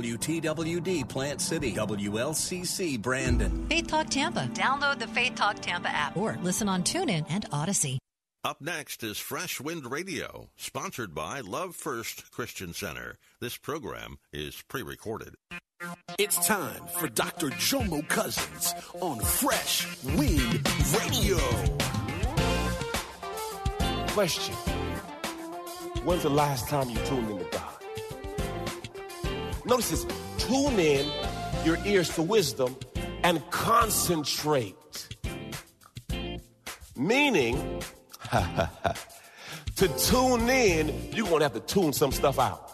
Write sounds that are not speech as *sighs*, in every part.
WTWD Plant City, WLCC Brandon. Faith Talk Tampa. Download the Faith Talk Tampa app or listen on TuneIn and Odyssey. Up next is Fresh Wind Radio, sponsored by Love First Christian Center. This program is pre recorded. It's time for Dr. Jomo Cousins on Fresh Wind Radio. Question When's the last time you tuned into God? Notice this tune in your ears to wisdom and concentrate. Meaning, *laughs* to tune in, you're going to have to tune some stuff out.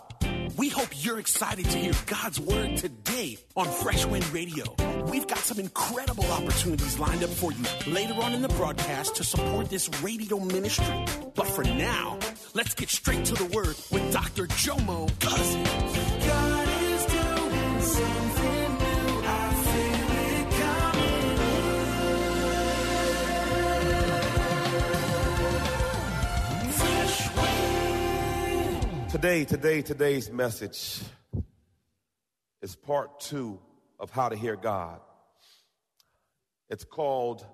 We hope you're excited to hear God's word today on Fresh Wind Radio. We've got some incredible opportunities lined up for you later on in the broadcast to support this radio ministry. But for now, let's get straight to the word with Dr. Jomo Cousins. Today, today, today's message is part two of how to hear God. It's called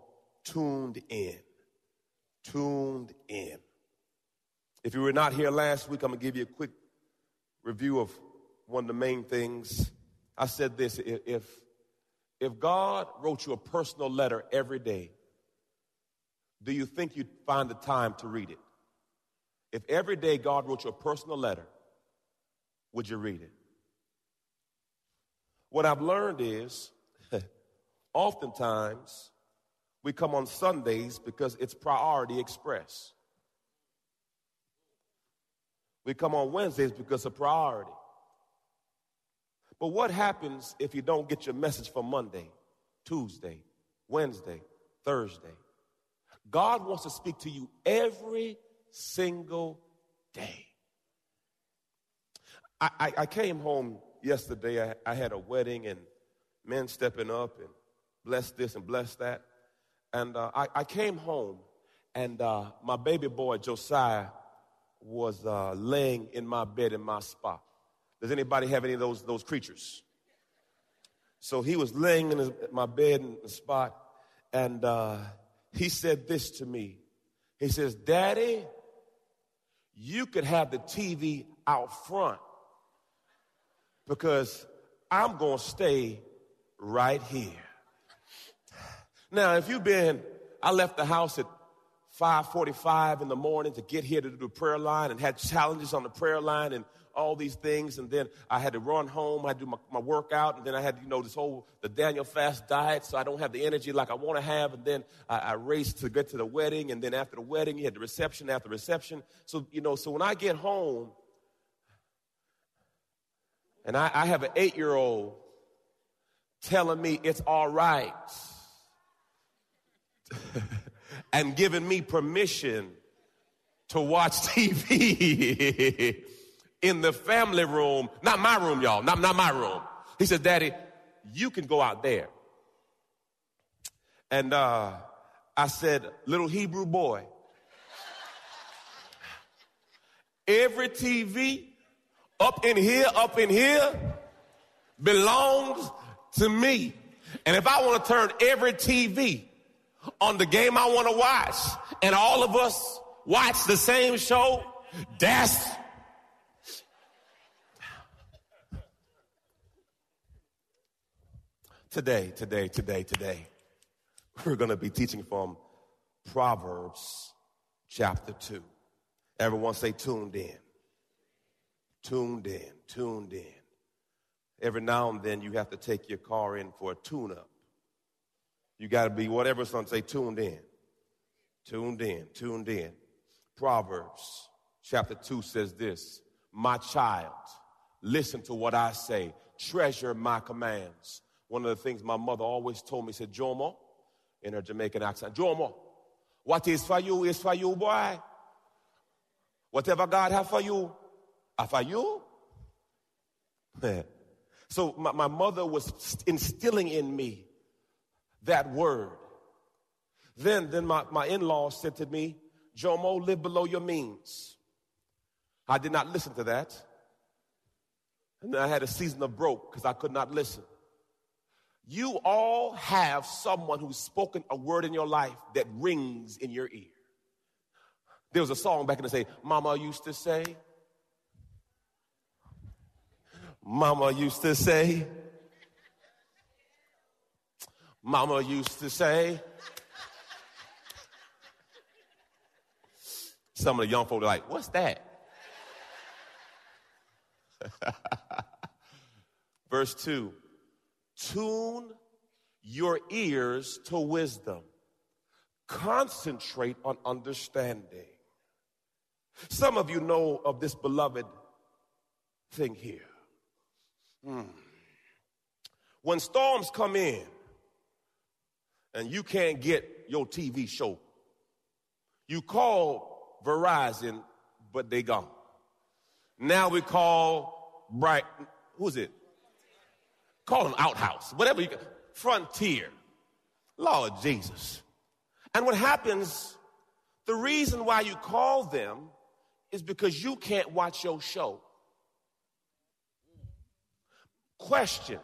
Tuned In. Tuned In. If you were not here last week, I'm going to give you a quick review of one of the main things. I said this if, if God wrote you a personal letter every day, do you think you'd find the time to read it? If every day God wrote you a personal letter, would you read it? What I've learned is *laughs* oftentimes we come on Sundays because it's priority express. We come on Wednesdays because of priority. But what happens if you don't get your message for Monday, Tuesday, Wednesday, Thursday? God wants to speak to you every single day. I, I, I came home yesterday. I, I had a wedding and men stepping up and bless this and bless that. And uh, I, I came home and uh, my baby boy Josiah was uh, laying in my bed in my spot. Does anybody have any of those, those creatures? So he was laying in his, my bed in the spot, and uh, he said this to me. He says, Daddy, you could have the TV out front because I'm going to stay right here. Now, if you've been, I left the house at 5:45 in the morning to get here to do the prayer line and had challenges on the prayer line and all these things and then I had to run home, I had to do my, my workout and then I had you know this whole the Daniel fast diet so I don't have the energy like I want to have and then I, I raced to get to the wedding and then after the wedding you had the reception after reception. So you know so when I get home and I, I have an eight year old telling me it's all right *laughs* and giving me permission to watch TV *laughs* in the family room. Not my room, y'all. Not, not my room. He said, Daddy, you can go out there. And uh, I said, little Hebrew boy, every TV up in here, up in here belongs to me. And if I want to turn every TV on the game I want to watch, and all of us watch the same show, that's today, today, today, today. We're going to be teaching from Proverbs chapter 2. Everyone say tuned in. Tuned in, tuned in. Every now and then you have to take your car in for a tune up. You got to be whatever some say tuned in. Tuned in, tuned in. Proverbs chapter 2 says this My child, listen to what I say. treasure my commands. One of the things my mother always told me, said, Jomo, in her Jamaican accent, Jomo, what is for you is for you, boy. Whatever God have for you, are for you. *laughs* so my, my mother was instilling in me that word. Then, then my, my in-law said to me, Jomo, live below your means. I did not listen to that. And then I had a season of broke because I could not listen. You all have someone who's spoken a word in your life that rings in your ear. There was a song back in the day, Mama used to say, Mama used to say, Mama used to say. Some of the young folk are like, what's that? *laughs* Verse 2 Tune your ears to wisdom, concentrate on understanding. Some of you know of this beloved thing here. Hmm. When storms come in and you can't get your TV show, you call Verizon, but they gone. Now we call Bright, who's it? Call them Outhouse, whatever you can. Frontier. Lord Jesus. And what happens, the reason why you call them is because you can't watch your show. Question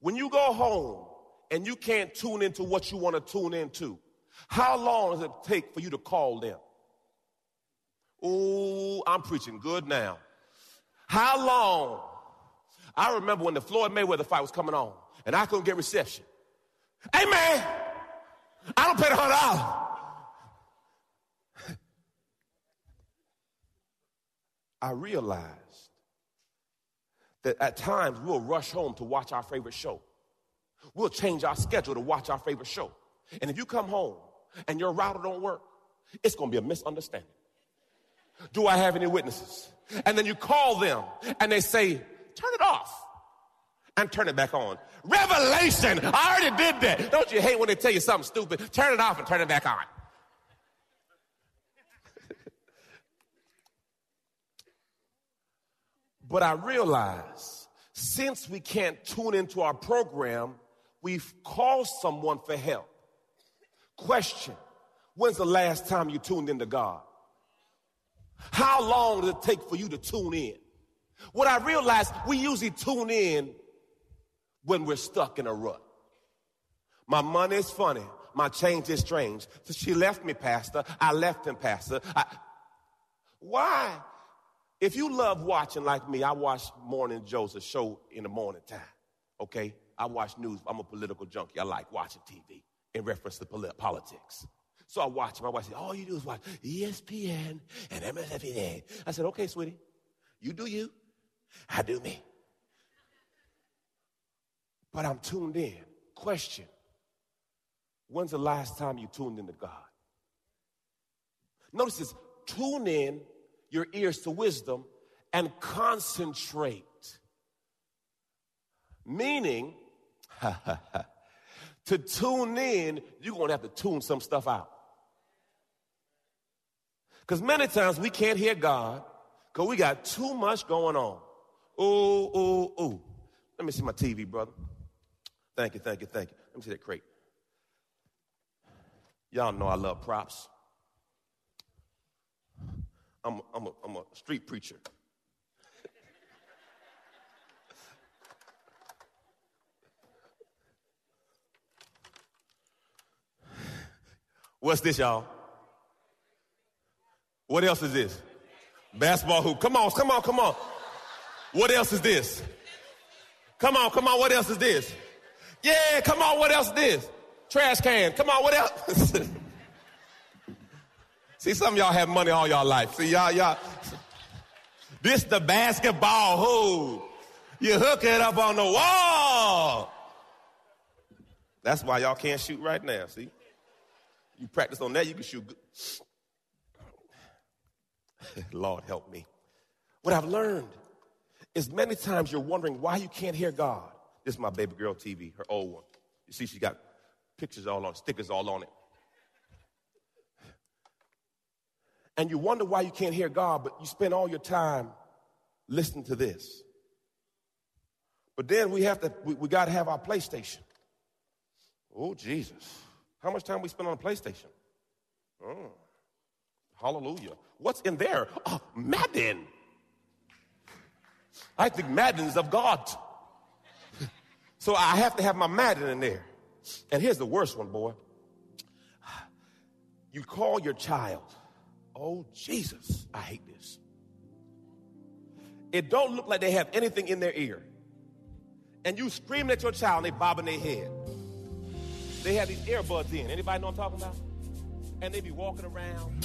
When you go home and you can't tune into what you want to tune into, how long does it take for you to call them? Oh, I'm preaching good now. How long? I remember when the Floyd Mayweather fight was coming on and I couldn't get reception. Hey man, I don't pay the hundred dollars. *laughs* I realized that at times we'll rush home to watch our favorite show. We'll change our schedule to watch our favorite show. And if you come home and your router don't work, it's going to be a misunderstanding. Do I have any witnesses? And then you call them and they say, turn it off and turn it back on. Revelation. I already did that. Don't you hate when they tell you something stupid? Turn it off and turn it back on. *laughs* But I realize since we can't tune into our program, we've called someone for help. Question When's the last time you tuned into God? How long does it take for you to tune in? What I realized, we usually tune in when we're stuck in a rut. My money is funny. My change is strange. So she left me, Pastor. I left him, Pastor. I, why? If you love watching like me, I watch Morning Joe's show in the morning time. Okay? I watch news. I'm a political junkie. I like watching TV in reference to politics. So I watch. My wife said, All you do is watch ESPN and MSNBC. I said, Okay, sweetie, you do you. I do me. But I'm tuned in. Question When's the last time you tuned into God? Notice this tune in your ears to wisdom and concentrate. Meaning, *laughs* to tune in, you're going to have to tune some stuff out. Because many times we can't hear God because we got too much going on. Ooh, ooh, ooh. Let me see my TV, brother. Thank you, thank you, thank you. Let me see that crate. Y'all know I love props. I'm, I'm, a, I'm a street preacher. What's this, y'all? What else is this? Basketball hoop. Come on, come on, come on. What else is this? Come on, come on, what else is this? Yeah, come on, what else is this? Trash can. Come on, what else? *laughs* See, some of y'all have money all y'all life. See, y'all, y'all. This the basketball hoop. You hook it up on the wall. That's why y'all can't shoot right now, see? You practice on that, you can shoot good. *laughs* Lord help me. What I've learned is many times you're wondering why you can't hear God. This is my baby girl TV, her old one. You see, she got pictures all on, stickers all on it. And you wonder why you can't hear God, but you spend all your time listening to this. But then we have to, we, we got to have our PlayStation. Oh, Jesus. How much time we spend on a PlayStation? Oh, hallelujah. What's in there? Oh, Madden. I think Madden's of God. *laughs* so I have to have my Madden in there. And here's the worst one, boy. You call your child Oh, Jesus, I hate this. It don't look like they have anything in their ear. And you screaming at your child and they bobbing their head. They have these earbuds in. Anybody know I'm talking about? And they be walking around.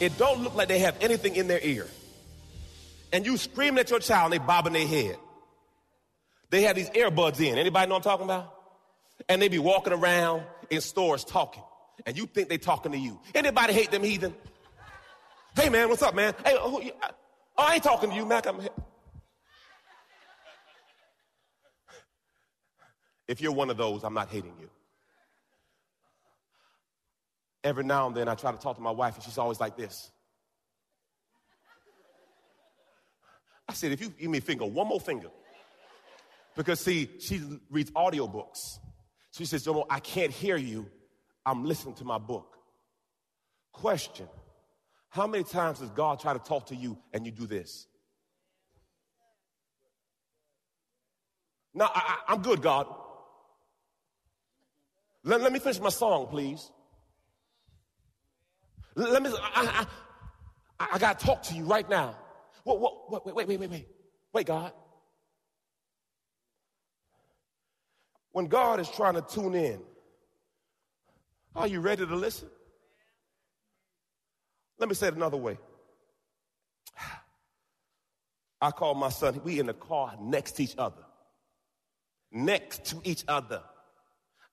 It don't look like they have anything in their ear. And you screaming at your child and they bobbing their head. They have these earbuds in. Anybody know what I'm talking about? And they be walking around in stores talking. And you think they talking to you. Anybody hate them heathen? Hey man, what's up, man? Hey, who, you, Oh, I ain't talking to you, Mac. I'm. If you're one of those, I'm not hating you. Every now and then I try to talk to my wife, and she's always like this. I said, if you give me a finger, one more finger. Because see, she reads audiobooks. She says, Jomo, I can't hear you. I'm listening to my book. Question how many times does God try to talk to you and you do this? No, I, am good, God. Let, let, me finish my song, please. Let, me, I, I, I got to talk to you right now. What, what, wait, wait, wait, wait, wait. Wait, God. When God is trying to tune in, are you ready to listen? Let me say it another way. I call my son, we in the car next to each other. Next to each other.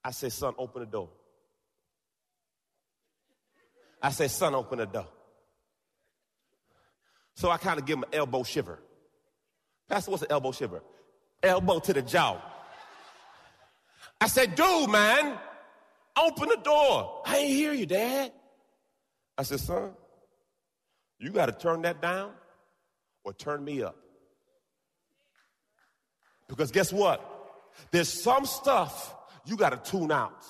I say, son, open the door. I said, son, open the door. So I kind of give him an elbow shiver. Pastor, what's an elbow shiver? Elbow to the jaw. I said, dude, man, open the door. I ain't hear you, dad. I said, son, you got to turn that down or turn me up. Because guess what? There's some stuff you got to tune out.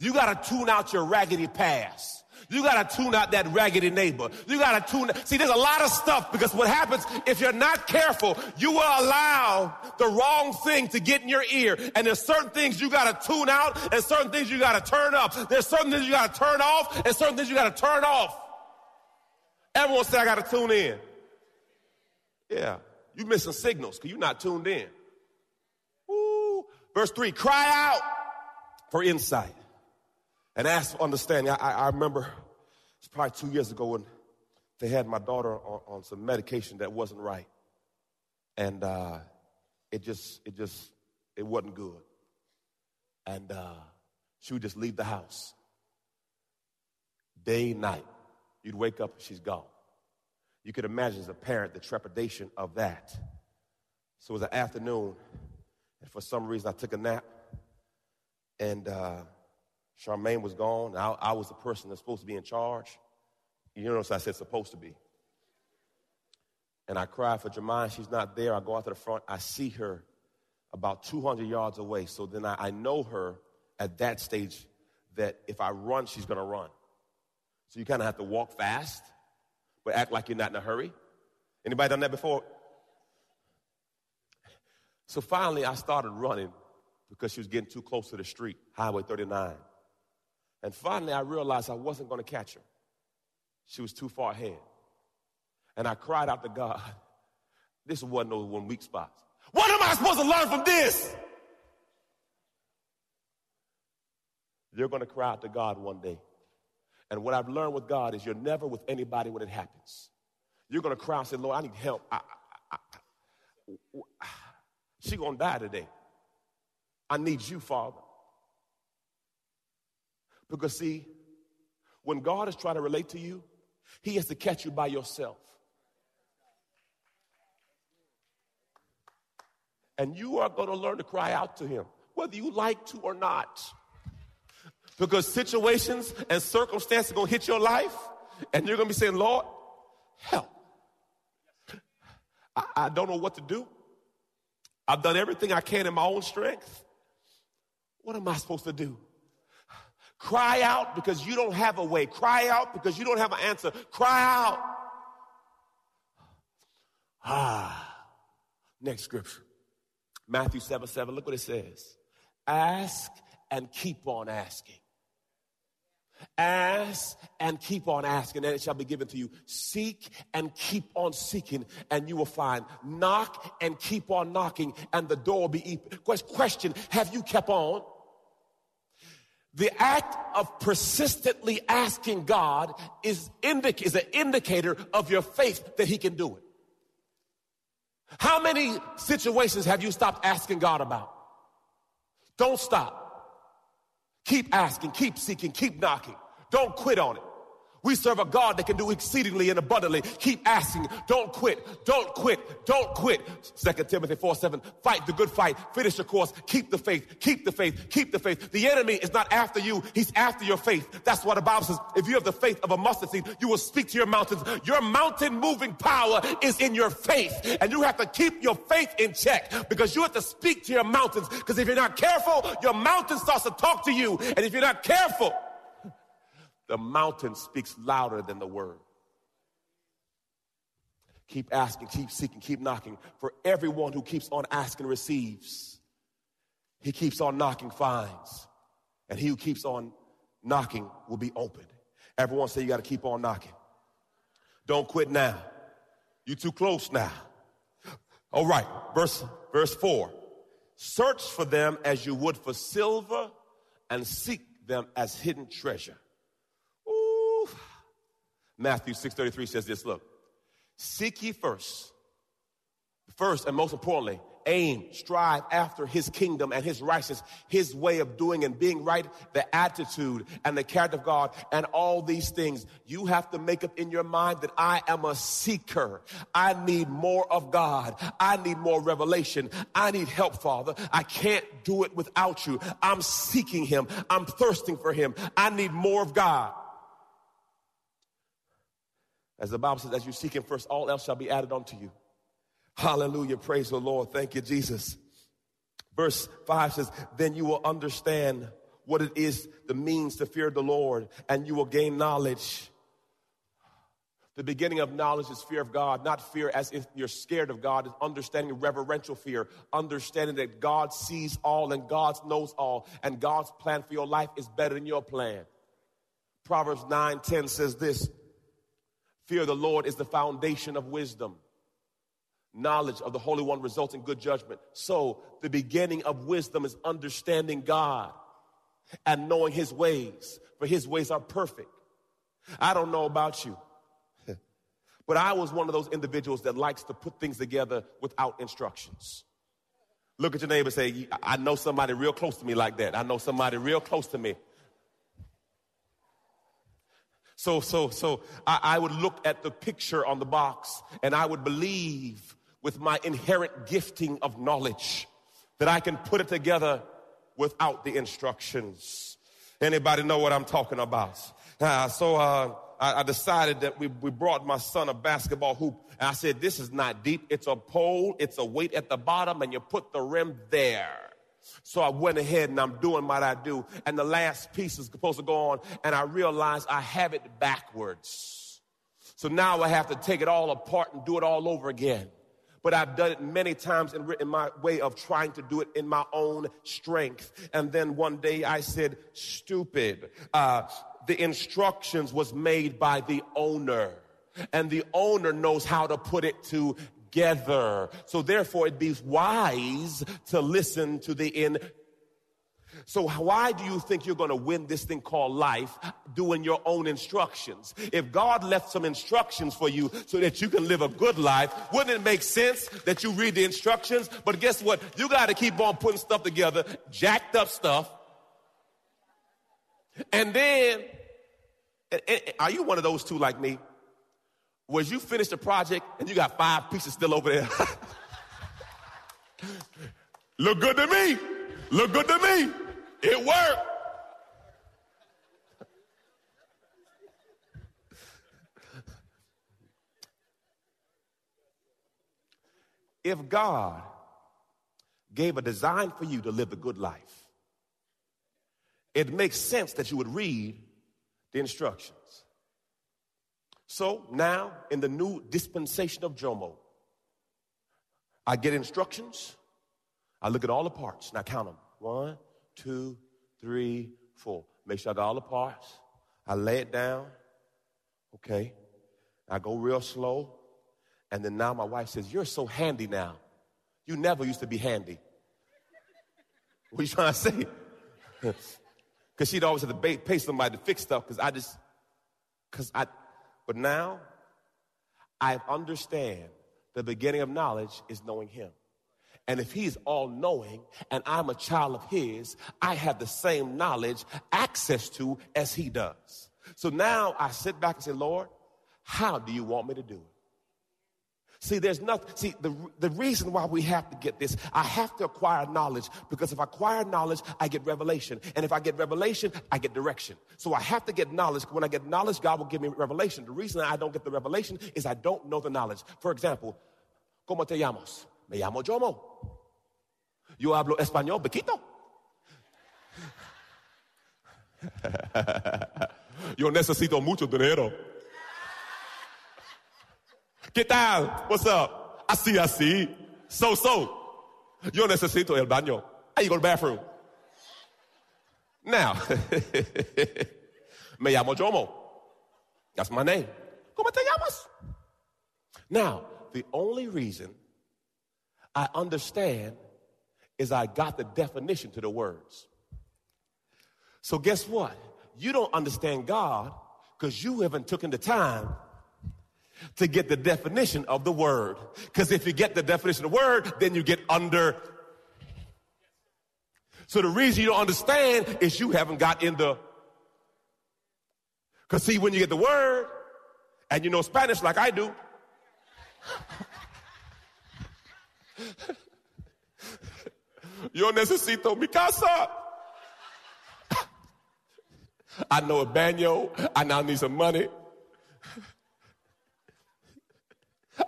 You got to tune out your raggedy past. You got to tune out that raggedy neighbor. You got to tune. See, there's a lot of stuff because what happens if you're not careful, you will allow the wrong thing to get in your ear. And there's certain things you got to tune out and certain things you got to turn up. There's certain things you got to turn off and certain things you got to turn off. Everyone say, I got to tune in. Yeah. You're missing signals because you're not tuned in. Ooh. Verse 3 cry out for insight and ask for understanding. I, I, remember it's probably two years ago when they had my daughter on, on some medication that wasn't right. And uh, it just, it just, it wasn't good. And uh, she would just leave the house day, night. You'd wake up she's gone. You could imagine as a parent the trepidation of that. So it was an afternoon, and for some reason I took a nap, and uh, Charmaine was gone. I, I, was the person that's supposed to be in charge. You notice I said supposed to be. And I cried for Jemima. She's not there. I go out to the front. I see her about 200 yards away. So then I, I know her at that stage that if I run, she's going to run. So you kind of have to walk fast, but act like you're not in a hurry. Anybody done that before? So finally, I started running because she was getting too close to the street, Highway 39. And finally, I realized I wasn't going to catch her. She was too far ahead. And I cried out to God. *laughs* This wasn't those one weak spots. What am I supposed to learn from this? You're going to cry out to God one day. And what I've learned with God is you're never with anybody when it happens. You're going to cry and say, Lord, I need help. I, I, I, *sighs* she going to die today. I need you, Father. Because, see, when God is trying to relate to you, He has to catch you by yourself. And you are going to learn to cry out to Him, whether you like to or not. Because situations and circumstances are going to hit your life, and you're going to be saying, Lord, help. I, I don't know what to do. I've done everything I can in my own strength. What am I supposed to do? Cry out because you don't have a way. Cry out because you don't have an answer. Cry out. Ah. Next scripture. Matthew 7 7. Look what it says. Ask and keep on asking. Ask and keep on asking, and it shall be given to you. Seek and keep on seeking, and you will find. Knock and keep on knocking, and the door will be open. Question Have you kept on? The act of persistently asking God is, indic- is an indicator of your faith that He can do it. How many situations have you stopped asking God about? Don't stop. Keep asking, keep seeking, keep knocking. Don't quit on it. We serve a God that can do exceedingly and abundantly. Keep asking. Don't quit. Don't quit. Don't quit. 2 Timothy 4 7. Fight the good fight. Finish the course. Keep the faith. Keep the faith. Keep the faith. The enemy is not after you. He's after your faith. That's why the Bible says if you have the faith of a mustard seed, you will speak to your mountains. Your mountain moving power is in your faith. And you have to keep your faith in check because you have to speak to your mountains. Because if you're not careful, your mountain starts to talk to you. And if you're not careful, the mountain speaks louder than the word. Keep asking, keep seeking, keep knocking. For everyone who keeps on asking receives. He keeps on knocking finds. And he who keeps on knocking will be opened. Everyone say you got to keep on knocking. Don't quit now. You too close now. All right, verse verse 4. Search for them as you would for silver and seek them as hidden treasure. Matthew 6.33 says this, look, seek ye first, first and most importantly, aim, strive after his kingdom and his righteousness, his way of doing and being right, the attitude and the character of God, and all these things. You have to make up in your mind that I am a seeker. I need more of God. I need more revelation. I need help, Father. I can't do it without you. I'm seeking him. I'm thirsting for him. I need more of God. As the Bible says, as you seek Him first, all else shall be added unto you. Hallelujah. Praise the Lord. Thank you, Jesus. Verse 5 says, Then you will understand what it is, the means to fear the Lord, and you will gain knowledge. The beginning of knowledge is fear of God, not fear as if you're scared of God, it's understanding reverential fear, understanding that God sees all and God knows all, and God's plan for your life is better than your plan. Proverbs 9 10 says this Fear of the Lord is the foundation of wisdom. Knowledge of the Holy One results in good judgment. So the beginning of wisdom is understanding God and knowing his ways, for his ways are perfect. I don't know about you, *laughs* but I was one of those individuals that likes to put things together without instructions. Look at your neighbor and say, I know somebody real close to me like that. I know somebody real close to me. So, so, so I, I would look at the picture on the box and I would believe with my inherent gifting of knowledge that I can put it together without the instructions. Anybody know what I'm talking about? Uh, so uh, I, I, decided that we, we brought my son a basketball hoop, and I said, "This is not deep. It's a pole. It's a weight at the bottom, and you put the rim there." So I went ahead and I'm doing what I do, and the last piece is supposed to go on, and I realized I have it backwards. So now I have to take it all apart and do it all over again but I've done it many times in, my way of trying to do it in my own strength. And then one day I said, stupid. Uh, the instructions was made by the owner and the owner knows how to put it together. So therefore it be wise to listen to the end. so why do you think you're going to win this thing called life doing your own instructions? If God left some instructions for you so that you can live a good life, wouldn't it make sense that you read the instructions? But guess what? You got to keep on putting stuff together, jacked up stuff. And then, are you one of those two like me? Was you finished a project and you got five pieces still over there? *laughs* Look good to me. Look good to me. It worked. if God gave a design for you to live the good life, it makes sense that you would read the instructions. So now, in the new dispensation of Jomo, I get instructions. I look at all the parts and I count them. One, two, three, four. Make sure I got all the parts. I lay it down. Okay. I go real slow. And then now my wife says, You're so handy now. You never used to be handy. What are you trying to say? *laughs* Because she'd always have to pay somebody to fix stuff because I just, because I, but now I understand the beginning of knowledge is knowing Him. And if he's all knowing and I'm a child of his, I have the same knowledge, access to as he does. So now I sit back and say, Lord, how do you want me to do it? See, there's nothing. See, the, the reason why we have to get this, I have to acquire knowledge because if I acquire knowledge, I get revelation. And if I get revelation, I get direction. So I have to get knowledge. When I get knowledge, God will give me revelation. The reason I don't get the revelation is I don't know the knowledge. For example, ¿Cómo te llamas? Me llamo Jomo. Yo hablo español, bequito. *laughs* Yo necesito mucho dinero. ¿Qué tal? What's up? Así, así. So, so. Yo necesito el baño. I go to the bathroom. Now, *laughs* me llamo Jomo. That's my name. ¿Cómo te llamas? Now, the only reason I understand is I got the definition to the words. So guess what? You don't understand God because you haven't taken the time to get the definition of the word. Because if you get the definition of the word, then you get under. So the reason you don't understand is you haven't got in the. Because see, when you get the word and you know Spanish like I do, *laughs* Yo necesito mi casa. *laughs* I know a baño. I now need some money.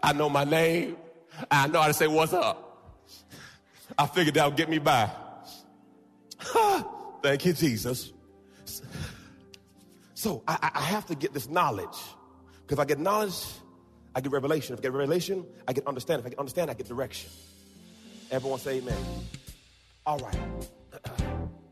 I know my name. I know how to say what's up. I figured that would get me by. Thank you, Jesus. So I, I have to get this knowledge. Because if I get knowledge, I get revelation. If I get revelation, I get understanding. If I get understanding, I get direction. Everyone say amen. All right.